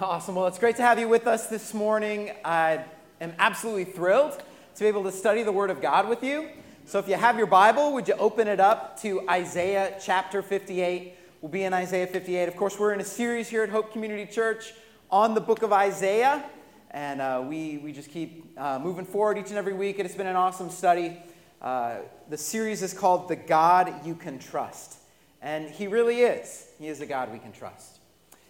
Awesome. Well, it's great to have you with us this morning. I am absolutely thrilled to be able to study the Word of God with you. So, if you have your Bible, would you open it up to Isaiah chapter 58? We'll be in Isaiah 58. Of course, we're in a series here at Hope Community Church on the book of Isaiah, and uh, we, we just keep uh, moving forward each and every week, and it's been an awesome study. Uh, the series is called The God You Can Trust, and He really is. He is a God we can trust.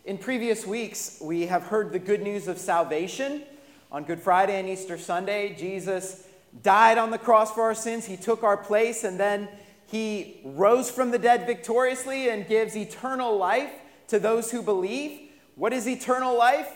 In previous weeks, we have heard the good news of salvation. On Good Friday and Easter Sunday, Jesus died on the cross for our sins. He took our place, and then he rose from the dead victoriously and gives eternal life to those who believe. What is eternal life?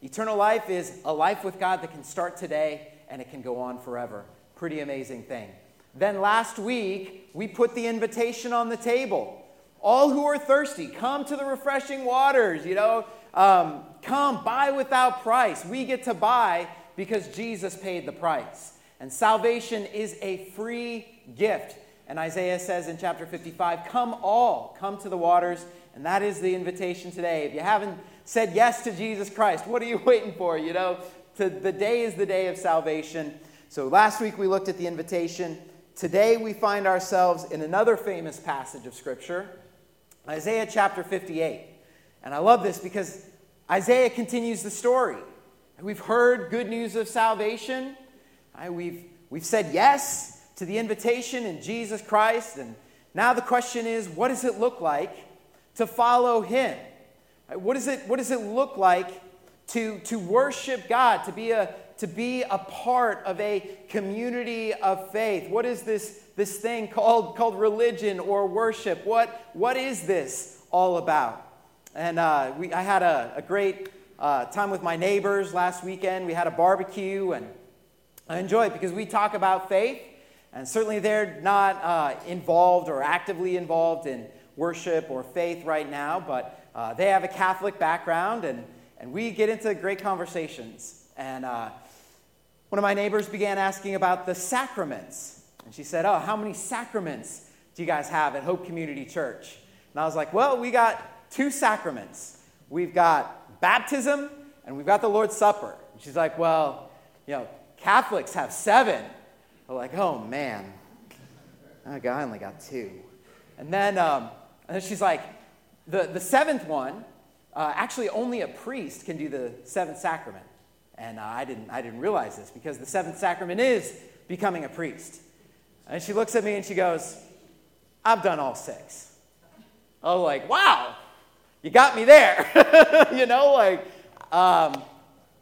Eternal life is a life with God that can start today and it can go on forever. Pretty amazing thing. Then last week, we put the invitation on the table. All who are thirsty, come to the refreshing waters. You know, um, come buy without price. We get to buy because Jesus paid the price. And salvation is a free gift. And Isaiah says in chapter 55, Come all, come to the waters. And that is the invitation today. If you haven't said yes to Jesus Christ, what are you waiting for? You know, to, the day is the day of salvation. So last week we looked at the invitation. Today we find ourselves in another famous passage of Scripture Isaiah chapter 58. And I love this because Isaiah continues the story. We've heard good news of salvation. We've, we've said yes to the invitation in Jesus Christ. And now the question is what does it look like to follow Him? What, is it, what does it look like to, to worship God, to be, a, to be a part of a community of faith? What is this this thing called, called religion or worship. What, what is this all about? And uh, we, I had a, a great uh, time with my neighbors last weekend. We had a barbecue, and I enjoy it because we talk about faith. And certainly they're not uh, involved or actively involved in worship or faith right now, but uh, they have a Catholic background, and, and we get into great conversations. And uh, one of my neighbors began asking about the sacraments. And she said, Oh, how many sacraments do you guys have at Hope Community Church? And I was like, Well, we got two sacraments. We've got baptism and we've got the Lord's Supper. And she's like, Well, you know, Catholics have seven. I'm like, Oh, man. I only got two. And then, um, and then she's like, the, the seventh one, uh, actually, only a priest can do the seventh sacrament. And uh, I, didn't, I didn't realize this because the seventh sacrament is becoming a priest. And she looks at me and she goes, I've done all six. I was like, wow, you got me there. you know, like, um,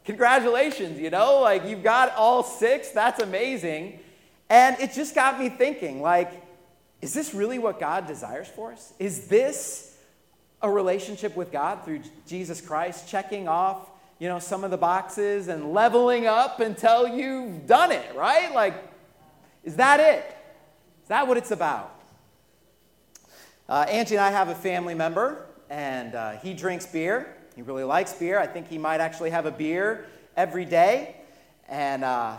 congratulations, you know, like you've got all six. That's amazing. And it just got me thinking, like, is this really what God desires for us? Is this a relationship with God through Jesus Christ, checking off, you know, some of the boxes and leveling up until you've done it, right? Like, is that it? That what it's about? Uh, Angie and I have a family member, and uh, he drinks beer. He really likes beer. I think he might actually have a beer every day. And uh,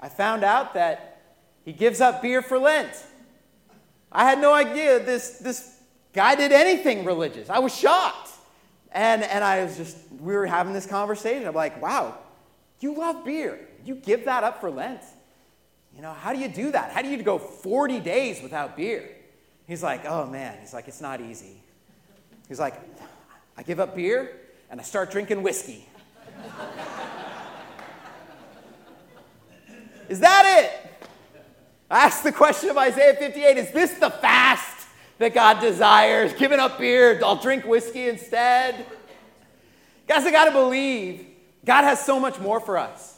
I found out that he gives up beer for Lent. I had no idea this, this guy did anything religious. I was shocked. And, and I was just, we were having this conversation. I'm like, wow, you love beer. You give that up for Lent. You know, how do you do that? How do you go 40 days without beer? He's like, oh man. He's like, it's not easy. He's like, I give up beer and I start drinking whiskey. is that it? I the question of Isaiah 58 Is this the fast that God desires? Giving up beer, I'll drink whiskey instead. Guys, I got to believe God has so much more for us.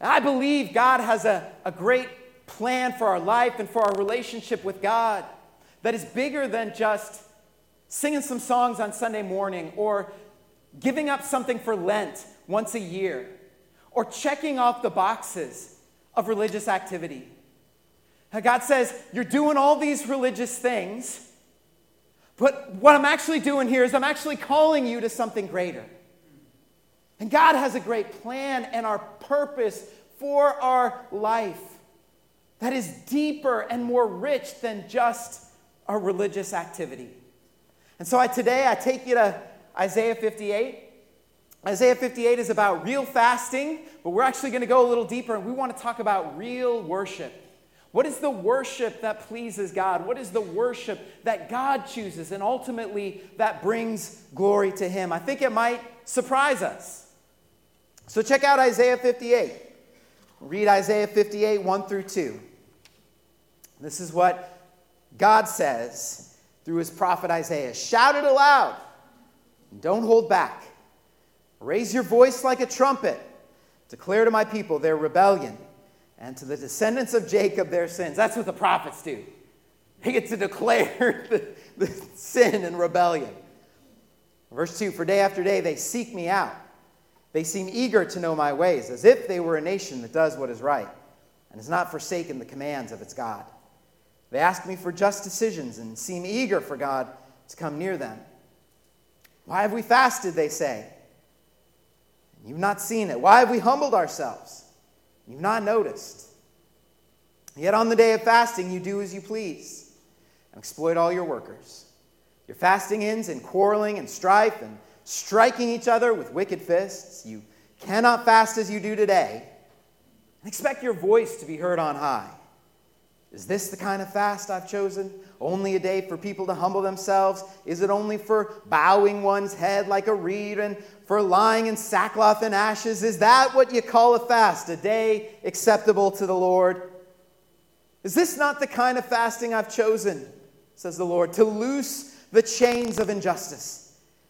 I believe God has a, a great plan for our life and for our relationship with God that is bigger than just singing some songs on Sunday morning or giving up something for Lent once a year or checking off the boxes of religious activity. God says, You're doing all these religious things, but what I'm actually doing here is I'm actually calling you to something greater. And God has a great plan and our purpose for our life that is deeper and more rich than just a religious activity. And so I, today I take you to Isaiah 58, Isaiah 58 is about real fasting, but we're actually going to go a little deeper and we want to talk about real worship. What is the worship that pleases God? What is the worship that God chooses and ultimately that brings glory to Him? I think it might surprise us. So check out Isaiah 58. Read Isaiah 58, 1 through 2. This is what God says through his prophet Isaiah Shout it aloud, don't hold back. Raise your voice like a trumpet. Declare to my people their rebellion and to the descendants of Jacob their sins. That's what the prophets do. They get to declare the, the sin and rebellion. Verse 2 For day after day they seek me out. They seem eager to know my ways, as if they were a nation that does what is right and has not forsaken the commands of its God. They ask me for just decisions and seem eager for God to come near them. Why have we fasted, they say? You've not seen it. Why have we humbled ourselves? You've not noticed. Yet on the day of fasting, you do as you please and exploit all your workers. Your fasting ends in quarreling and strife and striking each other with wicked fists. You cannot fast as you do today and expect your voice to be heard on high. Is this the kind of fast I've chosen? Only a day for people to humble themselves? Is it only for bowing one's head like a reed and for lying in sackcloth and ashes? Is that what you call a fast, a day acceptable to the Lord? Is this not the kind of fasting I've chosen, says the Lord, to loose the chains of injustice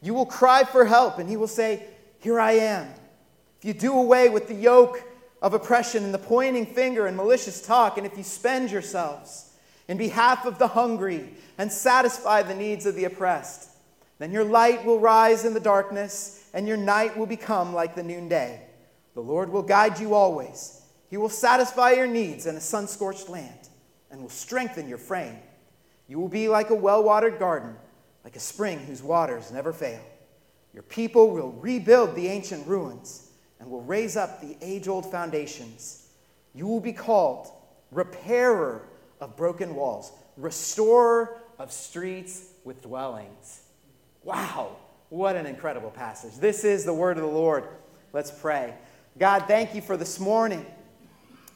You will cry for help, and he will say, Here I am. If you do away with the yoke of oppression and the pointing finger and malicious talk, and if you spend yourselves in behalf of the hungry and satisfy the needs of the oppressed, then your light will rise in the darkness and your night will become like the noonday. The Lord will guide you always. He will satisfy your needs in a sun scorched land and will strengthen your frame. You will be like a well watered garden, like a spring whose waters never fail. Your people will rebuild the ancient ruins and will raise up the age old foundations. You will be called repairer of broken walls, restorer of streets with dwellings. Wow. What an incredible passage. This is the word of the Lord. Let's pray. God, thank you for this morning.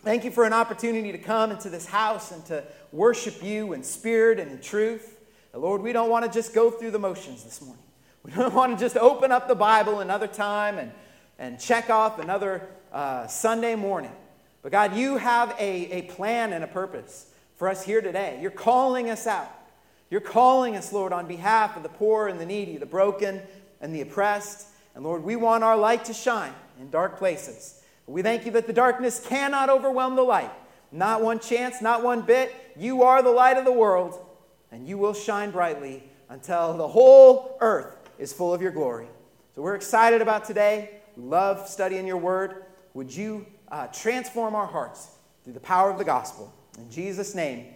Thank you for an opportunity to come into this house and to worship you in spirit and in truth. Lord, we don't want to just go through the motions this morning. We don't want to just open up the Bible another time and, and check off another uh, Sunday morning. But God, you have a, a plan and a purpose for us here today. You're calling us out. You're calling us, Lord, on behalf of the poor and the needy, the broken and the oppressed. And Lord, we want our light to shine in dark places. We thank you that the darkness cannot overwhelm the light. Not one chance, not one bit. You are the light of the world, and you will shine brightly until the whole earth is full of your glory. So we're excited about today. We love studying your word. Would you uh, transform our hearts through the power of the gospel? In Jesus' name,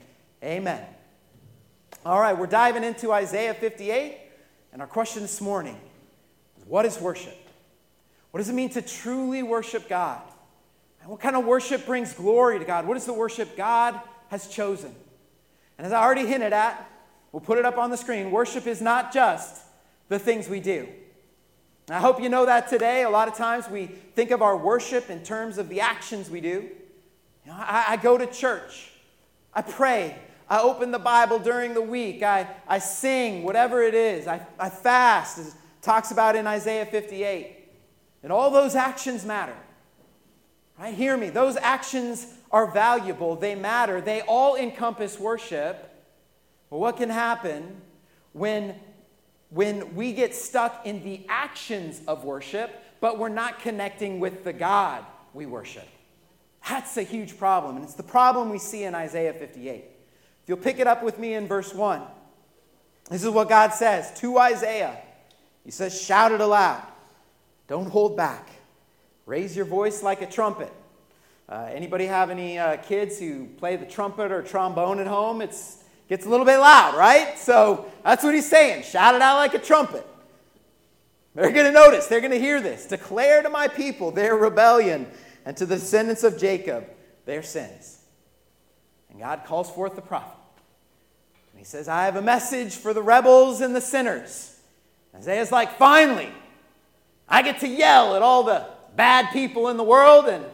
amen. All right, we're diving into Isaiah 58, and our question this morning is what is worship? What does it mean to truly worship God? And what kind of worship brings glory to God? What is the worship God has chosen? And as I already hinted at, we'll put it up on the screen worship is not just the things we do. I hope you know that today. A lot of times we think of our worship in terms of the actions we do. You know, I, I go to church, I pray, I open the Bible during the week. I, I sing, whatever it is. I, I fast, as talks about in Isaiah 58. And all those actions matter. Right? Hear me. Those actions are valuable. They matter. They all encompass worship. But what can happen when, when we get stuck in the actions of worship, but we're not connecting with the God we worship? That's a huge problem. And it's the problem we see in Isaiah 58. If you'll pick it up with me in verse 1, this is what God says to Isaiah. He says, Shout it aloud. Don't hold back. Raise your voice like a trumpet. Uh, anybody have any uh, kids who play the trumpet or trombone at home? It gets a little bit loud, right? So that's what he's saying. Shout it out like a trumpet. They're going to notice. They're going to hear this. Declare to my people their rebellion and to the descendants of Jacob their sins. And God calls forth the prophet. And he says, I have a message for the rebels and the sinners. Isaiah's like, finally, I get to yell at all the bad people in the world and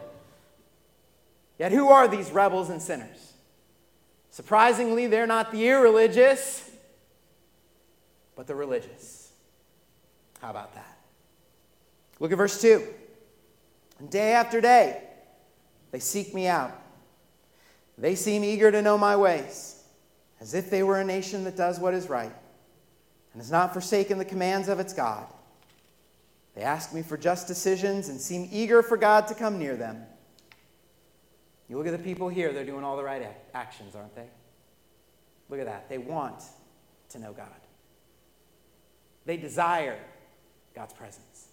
Yet, who are these rebels and sinners? Surprisingly, they're not the irreligious, but the religious. How about that? Look at verse 2. And day after day, they seek me out. They seem eager to know my ways, as if they were a nation that does what is right and has not forsaken the commands of its God. They ask me for just decisions and seem eager for God to come near them. You look at the people here, they're doing all the right actions, aren't they? Look at that. They want to know God, they desire God's presence.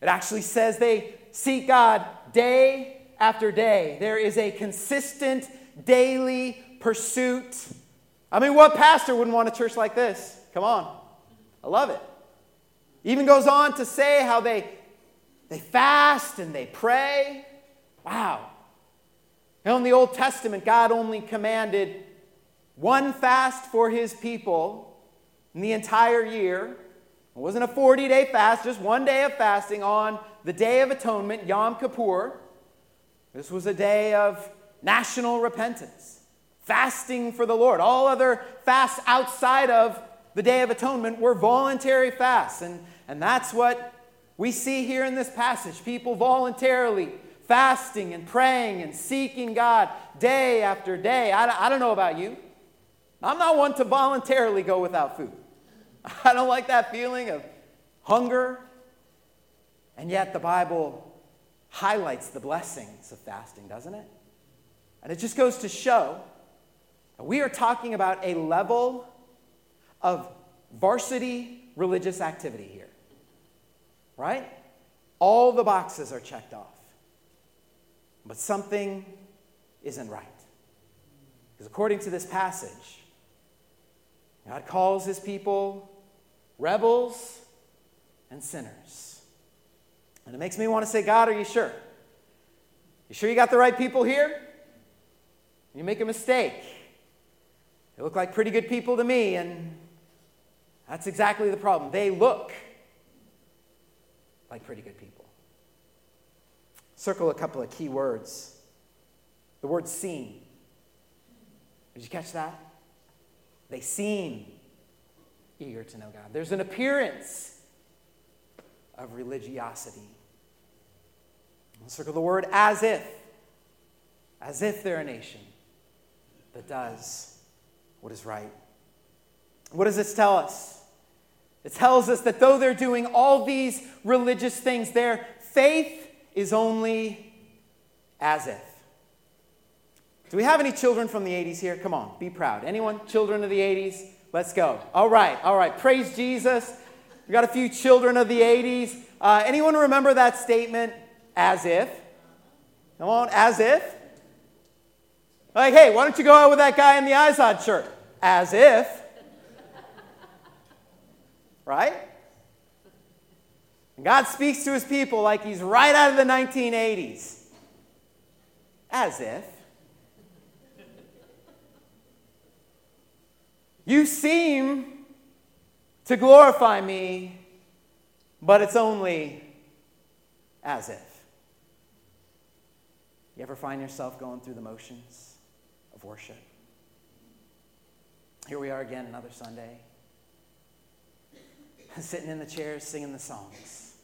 It actually says they seek God day after day. There is a consistent daily pursuit. I mean, what pastor wouldn't want a church like this? Come on. I love it. Even goes on to say how they, they fast and they pray. Wow. Now, in the Old Testament, God only commanded one fast for his people in the entire year. It wasn't a 40 day fast, just one day of fasting on the Day of Atonement, Yom Kippur. This was a day of national repentance, fasting for the Lord. All other fasts outside of the Day of Atonement were voluntary fasts. And, and that's what we see here in this passage. People voluntarily fasting and praying and seeking God day after day. I, I don't know about you. I'm not one to voluntarily go without food. I don't like that feeling of hunger. And yet, the Bible highlights the blessings of fasting, doesn't it? And it just goes to show we are talking about a level of varsity religious activity here. Right? All the boxes are checked off. But something isn't right. Because according to this passage, God calls his people rebels and sinners. And it makes me want to say, God, are you sure? You sure you got the right people here? You make a mistake. They look like pretty good people to me, and that's exactly the problem. They look like pretty good people. Circle a couple of key words. The word seem. Did you catch that? They seem eager to know God. There's an appearance of religiosity. circle the word as if. As if they're a nation that does what is right. What does this tell us? It tells us that though they're doing all these religious things, their faith is only as if. Do we have any children from the 80s here? Come on, be proud. Anyone? Children of the 80s? Let's go. All right, all right. Praise Jesus. We got a few children of the 80s. Uh, anyone remember that statement? As if. Come on, as if. Like, hey, why don't you go out with that guy in the Izod shirt? As if. Right? God speaks to his people like he's right out of the 1980s. As if. You seem to glorify me, but it's only as if. You ever find yourself going through the motions of worship? Here we are again, another Sunday, sitting in the chairs singing the songs.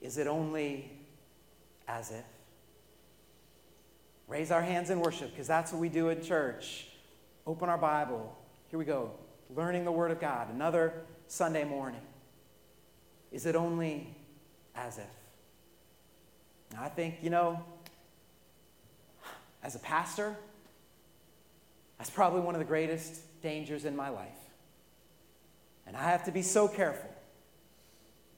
Is it only as if? Raise our hands in worship because that's what we do in church. Open our Bible. Here we go. Learning the Word of God. Another Sunday morning. Is it only as if? I think, you know, as a pastor, that's probably one of the greatest dangers in my life. And I have to be so careful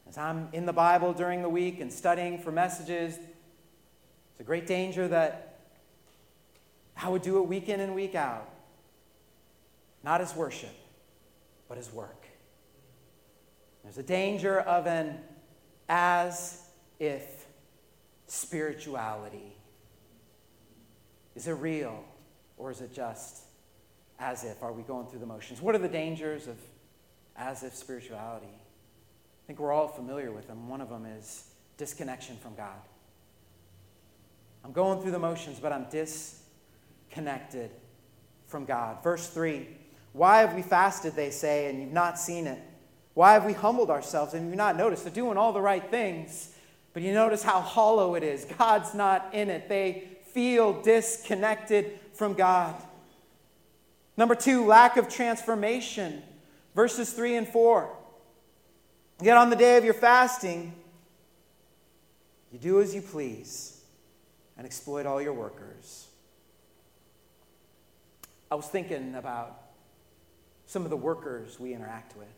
As I'm in the Bible during the week and studying for messages, it's a great danger that I would do it week in and week out, not as worship, but as work. There's a danger of an as if spirituality. Is it real or is it just as if? Are we going through the motions? What are the dangers of as if spirituality? I think we're all familiar with them. One of them is disconnection from God. I'm going through the motions, but I'm disconnected from God. Verse 3 Why have we fasted, they say, and you've not seen it? Why have we humbled ourselves and you've not noticed? They're doing all the right things, but you notice how hollow it is. God's not in it. They feel disconnected from God. Number two, lack of transformation. Verses 3 and 4. Yet on the day of your fasting, you do as you please and exploit all your workers. I was thinking about some of the workers we interact with.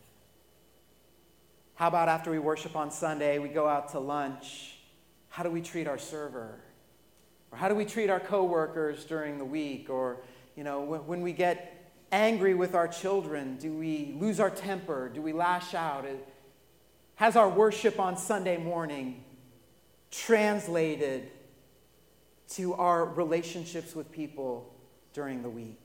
How about after we worship on Sunday, we go out to lunch? How do we treat our server? Or how do we treat our coworkers during the week? Or, you know, when we get angry with our children, do we lose our temper? Do we lash out? Has our worship on Sunday morning translated to our relationships with people during the week?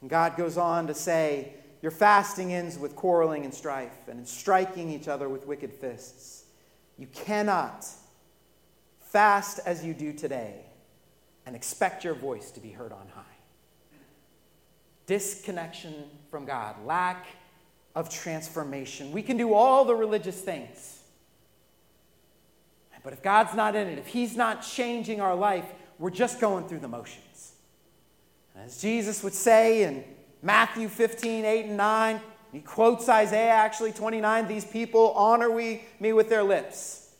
And God goes on to say, your fasting ends with quarreling and strife and striking each other with wicked fists. You cannot fast as you do today and expect your voice to be heard on high. Disconnection from God, lack of transformation. We can do all the religious things. But if God's not in it, if He's not changing our life, we're just going through the motions. As Jesus would say in Matthew 15, 8 and 9. He quotes Isaiah actually 29 These people honor we, me with their lips,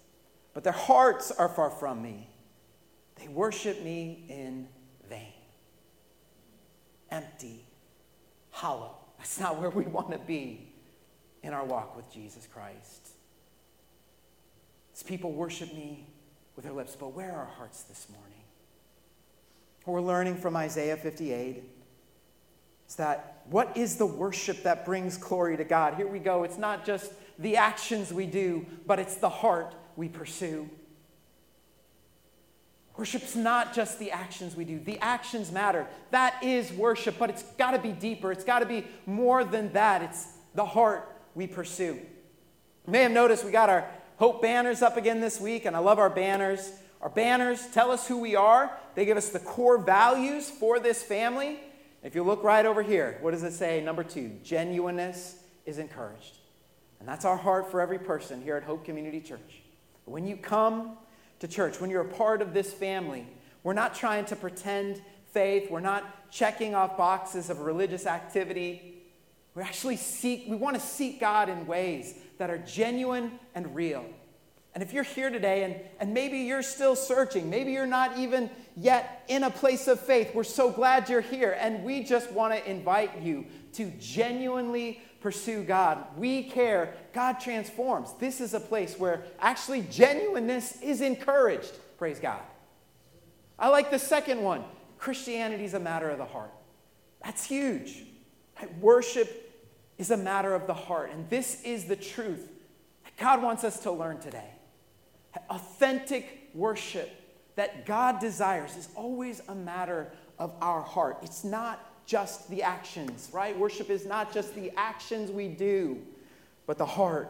but their hearts are far from me. They worship me in vain. Empty, hollow. That's not where we want to be in our walk with Jesus Christ. These people worship me with their lips, but where are our hearts this morning? We're learning from Isaiah 58 is that what is the worship that brings glory to God? Here we go. It's not just the actions we do, but it's the heart we pursue. Worship's not just the actions we do. The actions matter. That is worship, but it's got to be deeper. It's got to be more than that. It's the heart we pursue. You may have noticed we got our Hope banners up again this week, and I love our banners. Our banners tell us who we are, they give us the core values for this family. If you look right over here, what does it say? Number two, genuineness is encouraged. And that's our heart for every person here at Hope Community Church. When you come to church, when you're a part of this family, we're not trying to pretend faith, we're not checking off boxes of religious activity. We actually seek, we want to seek God in ways that are genuine and real. And if you're here today and, and maybe you're still searching, maybe you're not even yet in a place of faith, we're so glad you're here. And we just want to invite you to genuinely pursue God. We care. God transforms. This is a place where actually genuineness is encouraged. Praise God. I like the second one Christianity is a matter of the heart. That's huge. Worship is a matter of the heart. And this is the truth that God wants us to learn today. Authentic worship that God desires is always a matter of our heart. It's not just the actions, right? Worship is not just the actions we do, but the heart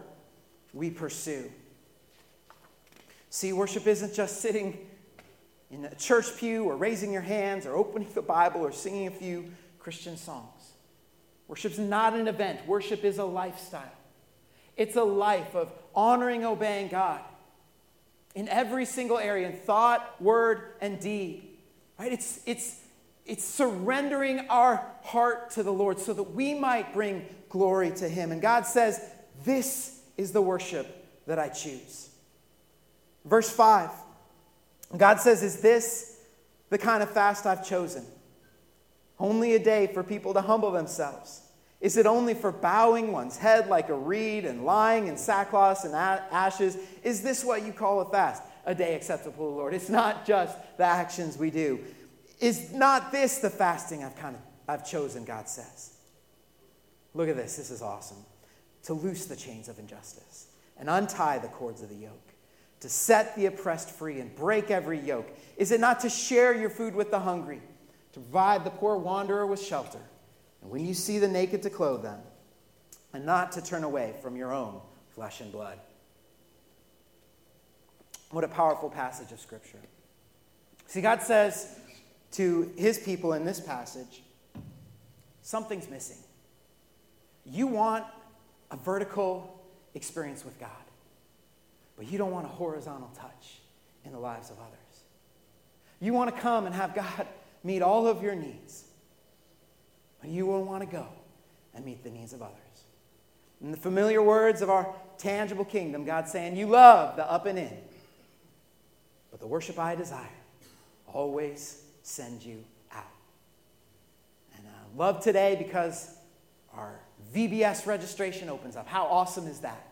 we pursue. See, worship isn't just sitting in a church pew or raising your hands or opening the Bible or singing a few Christian songs. Worship's not an event, worship is a lifestyle. It's a life of honoring, obeying God in every single area in thought, word, and deed. Right? It's, it's, it's surrendering our heart to the Lord so that we might bring glory to Him. And God says, This is the worship that I choose. Verse 5 God says, Is this the kind of fast I've chosen? Only a day for people to humble themselves Is it only for bowing one's head like a reed and lying in sackcloth and ashes? Is this what you call a fast? A day acceptable to the Lord. It's not just the actions we do. Is not this the fasting I've kind of I've chosen, God says. Look at this. This is awesome. To loose the chains of injustice and untie the cords of the yoke, to set the oppressed free and break every yoke. Is it not to share your food with the hungry, to provide the poor wanderer with shelter? And when you see the naked, to clothe them, and not to turn away from your own flesh and blood. What a powerful passage of Scripture. See, God says to his people in this passage, something's missing. You want a vertical experience with God, but you don't want a horizontal touch in the lives of others. You want to come and have God meet all of your needs, but you will want to go and meet the needs of others. In the familiar words of our tangible kingdom, God's saying, You love the up and in, but the worship I desire always sends you out. And I love today because our VBS registration opens up. How awesome is that?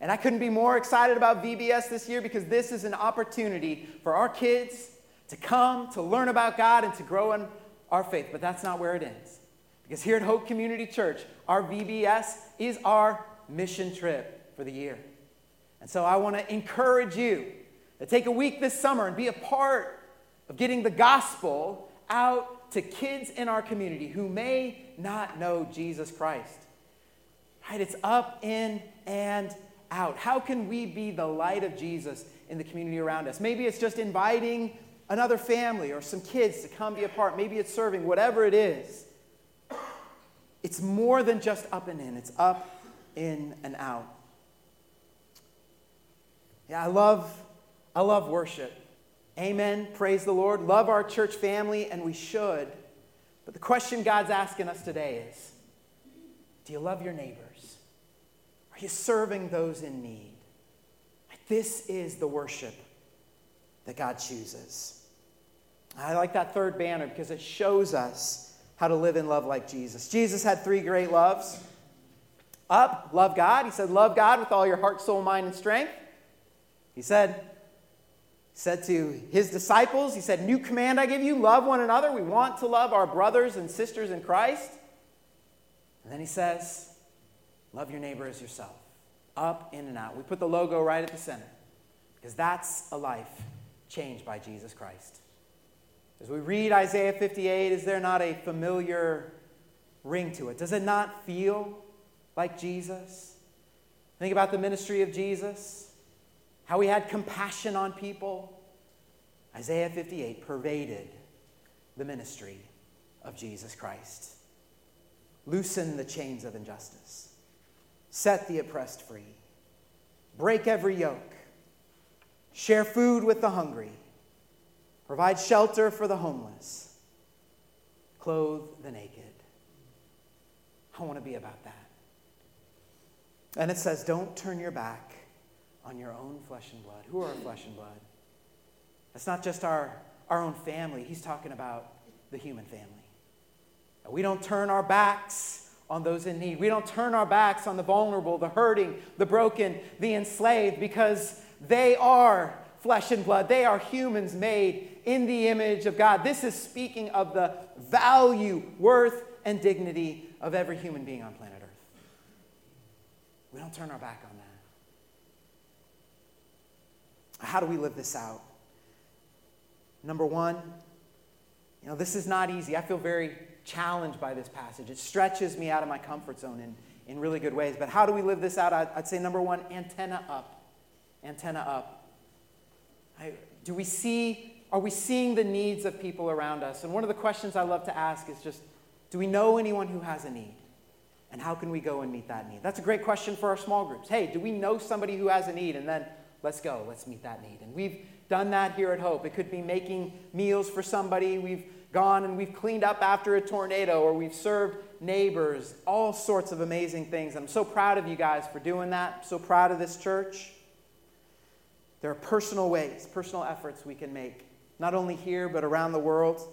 And I couldn't be more excited about VBS this year because this is an opportunity for our kids to come, to learn about God, and to grow in our faith. But that's not where it ends. Because here at Hope Community Church, our VBS is our mission trip for the year. And so I want to encourage you to take a week this summer and be a part of getting the gospel out to kids in our community who may not know Jesus Christ. Right? It's up, in, and out. How can we be the light of Jesus in the community around us? Maybe it's just inviting another family or some kids to come be a part. Maybe it's serving, whatever it is. It's more than just up and in, it's up, in, and out. Yeah, I love, I love worship. Amen. Praise the Lord. Love our church family, and we should. But the question God's asking us today is Do you love your neighbors? Are you serving those in need? This is the worship that God chooses. I like that third banner because it shows us how to live in love like Jesus. Jesus had three great loves. Up, love God. He said, Love God with all your heart, soul, mind, and strength. He said, said to his disciples, He said, New command I give you, love one another. We want to love our brothers and sisters in Christ. And then he says, Love your neighbor as yourself. Up, in, and out. We put the logo right at the center because that's a life changed by Jesus Christ. As we read Isaiah 58, is there not a familiar ring to it? Does it not feel like Jesus? Think about the ministry of Jesus, how he had compassion on people. Isaiah 58 pervaded the ministry of Jesus Christ. Loosen the chains of injustice, set the oppressed free, break every yoke, share food with the hungry provide shelter for the homeless, clothe the naked. I want to be about that. And it says, don't turn your back on your own flesh and blood. Who are our flesh and blood? That's not just our, our own family, he's talking about the human family. We don't turn our backs on those in need. We don't turn our backs on the vulnerable, the hurting, the broken, the enslaved, because they are flesh and blood. They are humans made in the image of God. This is speaking of the value, worth, and dignity of every human being on planet Earth. We don't turn our back on that. How do we live this out? Number one, you know, this is not easy. I feel very challenged by this passage. It stretches me out of my comfort zone in, in really good ways. But how do we live this out? I'd, I'd say number one, antenna up. Antenna up. I, do we see are we seeing the needs of people around us? And one of the questions I love to ask is just do we know anyone who has a need? And how can we go and meet that need? That's a great question for our small groups. Hey, do we know somebody who has a need? And then let's go, let's meet that need. And we've done that here at Hope. It could be making meals for somebody. We've gone and we've cleaned up after a tornado, or we've served neighbors, all sorts of amazing things. I'm so proud of you guys for doing that. I'm so proud of this church. There are personal ways, personal efforts we can make not only here, but around the world.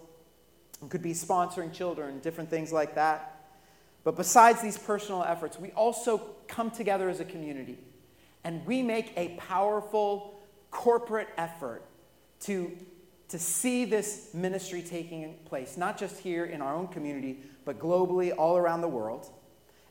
It could be sponsoring children, different things like that. But besides these personal efforts, we also come together as a community and we make a powerful corporate effort to, to see this ministry taking place, not just here in our own community, but globally all around the world.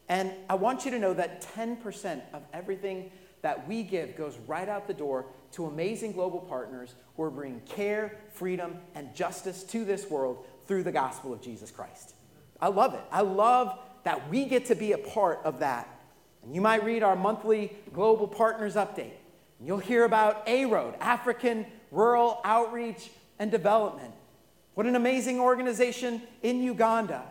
And I want you to know that 10% of everything that we give goes right out the door to amazing global partners who are bringing care, freedom, and justice to this world through the gospel of Jesus Christ. I love it. I love that we get to be a part of that. And you might read our monthly Global Partners Update. And you'll hear about A-Road, African Rural Outreach and Development. What an amazing organization in Uganda.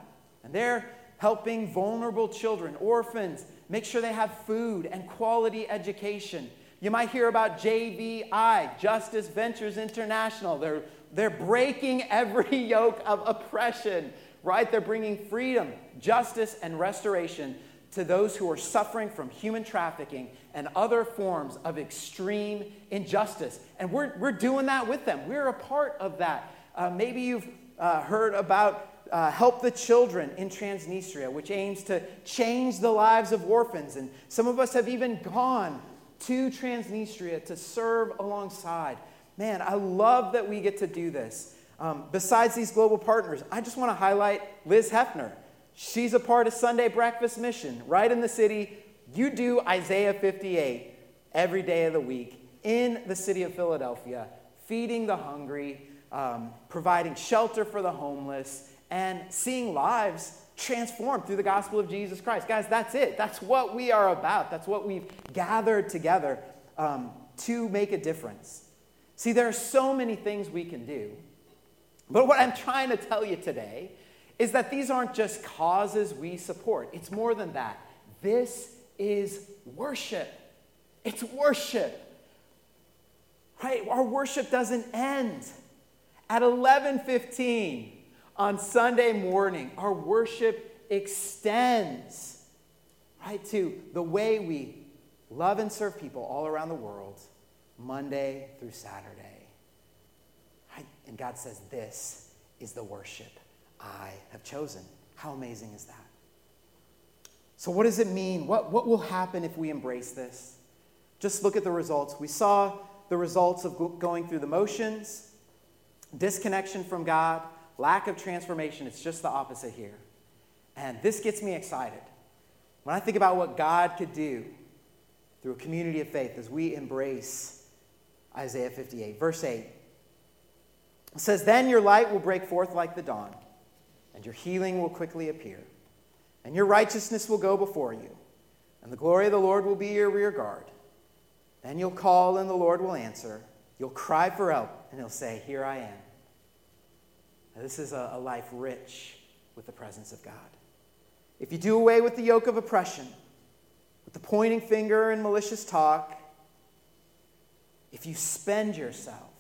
And they're helping vulnerable children, orphans, make sure they have food and quality education. You might hear about JVI, Justice Ventures International. They're, they're breaking every yoke of oppression, right? They're bringing freedom, justice, and restoration to those who are suffering from human trafficking and other forms of extreme injustice. And we're, we're doing that with them. We're a part of that. Uh, maybe you've uh, heard about uh, Help the Children in Transnistria, which aims to change the lives of orphans. And some of us have even gone to Transnistria to serve alongside. Man, I love that we get to do this. Um, besides these global partners, I just want to highlight Liz Hefner. She's a part of Sunday Breakfast Mission right in the city. You do Isaiah 58 every day of the week in the city of Philadelphia, feeding the hungry, um, providing shelter for the homeless, and seeing lives transformed through the gospel of Jesus Christ. Guys, that's it. That's what we are about. That's what we've gathered together um, to make a difference. See, there are so many things we can do. But what I'm trying to tell you today is that these aren't just causes we support, it's more than that. This is worship. It's worship. Right? Our worship doesn't end. At 11:15, on Sunday morning, our worship extends right to the way we love and serve people all around the world, Monday through Saturday. And God says, This is the worship I have chosen. How amazing is that? So, what does it mean? What, what will happen if we embrace this? Just look at the results. We saw the results of going through the motions, disconnection from God, lack of transformation, it's just the opposite here. And this gets me excited. When I think about what God could do through a community of faith as we embrace Isaiah 58, verse 8, it says, Then your light will break forth like the dawn, and your healing will quickly appear, and your righteousness will go before you, and the glory of the Lord will be your rear guard. Then you'll call, and the Lord will answer. You'll cry for help, and he'll say, Here I am. This is a, a life rich with the presence of God. If you do away with the yoke of oppression, with the pointing finger and malicious talk, if you spend yourselves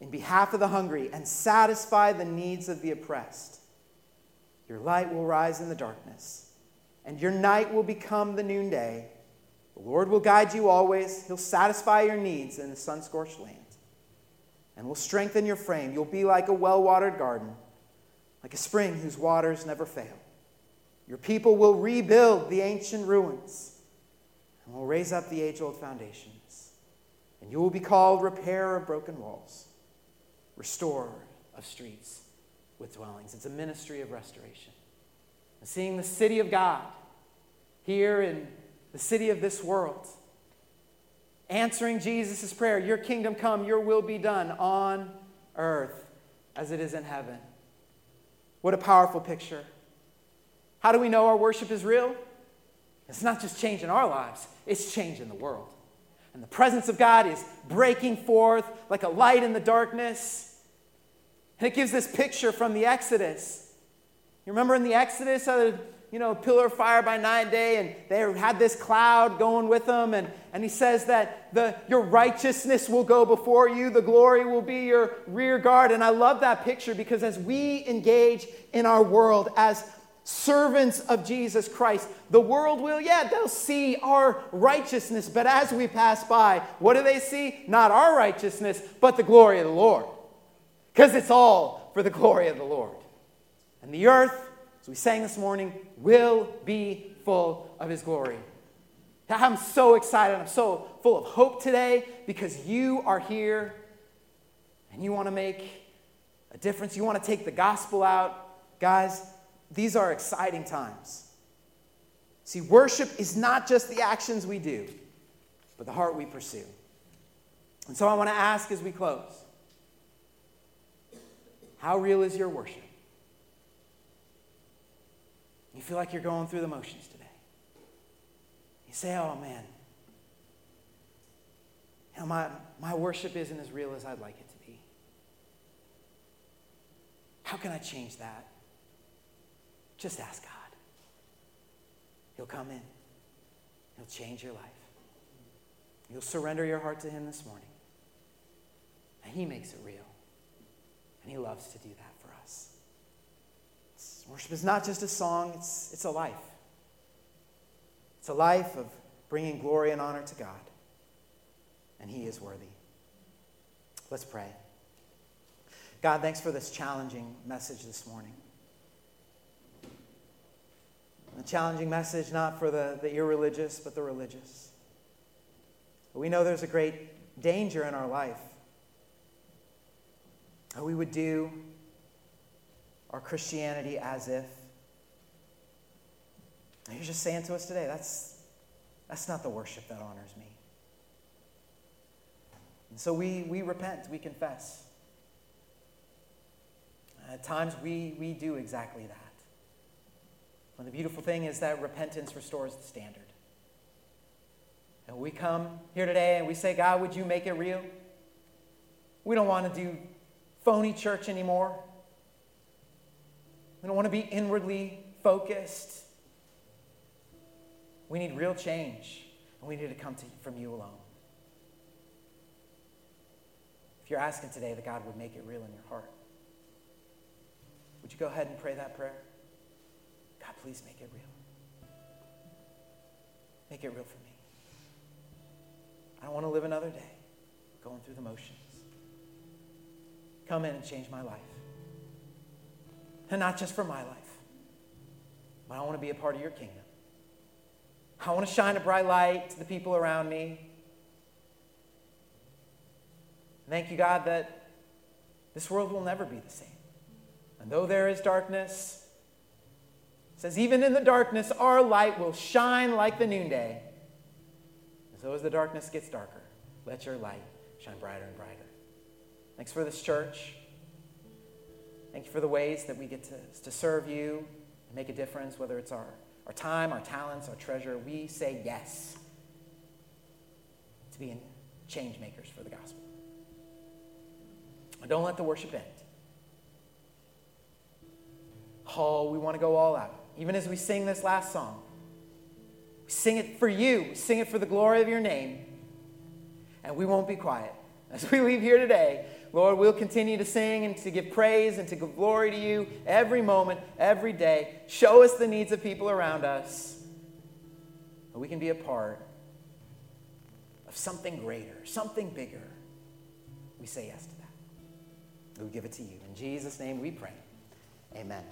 in behalf of the hungry and satisfy the needs of the oppressed, your light will rise in the darkness, and your night will become the noonday. The Lord will guide you always, He'll satisfy your needs in the sun scorched land and will strengthen your frame. You'll be like a well watered garden, like a spring whose waters never fail. Your people will rebuild the ancient ruins and will raise up the age old foundations. And you will be called repairer of broken walls, restorer of streets with dwellings. It's a ministry of restoration. And seeing the city of God here in the city of this world answering Jesus' prayer Your kingdom come, your will be done on earth as it is in heaven. What a powerful picture. How do we know our worship is real? It's not just changing our lives, it's changing the world. And the presence of God is breaking forth like a light in the darkness. And it gives this picture from the Exodus. You remember in the Exodus how you know, pillar of fire by night day, and they had this cloud going with them. And, and he says that the, your righteousness will go before you, the glory will be your rear guard. And I love that picture because as we engage in our world as servants of Jesus Christ, the world will, yeah, they'll see our righteousness. But as we pass by, what do they see? Not our righteousness, but the glory of the Lord. Because it's all for the glory of the Lord. And the earth as we sang this morning, will be full of his glory. I'm so excited. I'm so full of hope today because you are here and you want to make a difference. You want to take the gospel out. Guys, these are exciting times. See, worship is not just the actions we do, but the heart we pursue. And so I want to ask as we close how real is your worship? You feel like you're going through the motions today. You say, oh man, you know, my, my worship isn't as real as I'd like it to be. How can I change that? Just ask God. He'll come in, He'll change your life. You'll surrender your heart to Him this morning. And He makes it real. And He loves to do that for us. It's, worship is not just a song, it's, it's a life. It's a life of bringing glory and honor to God. And He is worthy. Let's pray. God, thanks for this challenging message this morning. A challenging message not for the, the irreligious, but the religious. We know there's a great danger in our life we would do our Christianity as if. And you're just saying to us today, that's, that's not the worship that honors me. And so we, we repent, we confess. At times we, we do exactly that. And the beautiful thing is that repentance restores the standard. And we come here today and we say, God, would you make it real? We don't want to do phony church anymore. We don't want to be inwardly focused. We need real change, and we need to come to, from you alone. If you're asking today that God would make it real in your heart, would you go ahead and pray that prayer? God, please make it real. Make it real for me. I don't want to live another day going through the motions. Come in and change my life. And not just for my life, but I want to be a part of your kingdom. I want to shine a bright light to the people around me. Thank you, God, that this world will never be the same. And though there is darkness, says, even in the darkness, our light will shine like the noonday. And so as the darkness gets darker, let your light shine brighter and brighter. Thanks for this church. Thank you for the ways that we get to, to serve you and make a difference, whether it's our, our time, our talents, our treasure. We say yes to being change makers for the gospel. Don't let the worship end. Oh, we want to go all out. Even as we sing this last song, we sing it for you, we sing it for the glory of your name, and we won't be quiet. As we leave here today, Lord, we'll continue to sing and to give praise and to give glory to you every moment, every day. Show us the needs of people around us. we can be a part of something greater, something bigger. We say yes to that. We give it to you. In Jesus' name we pray. Amen.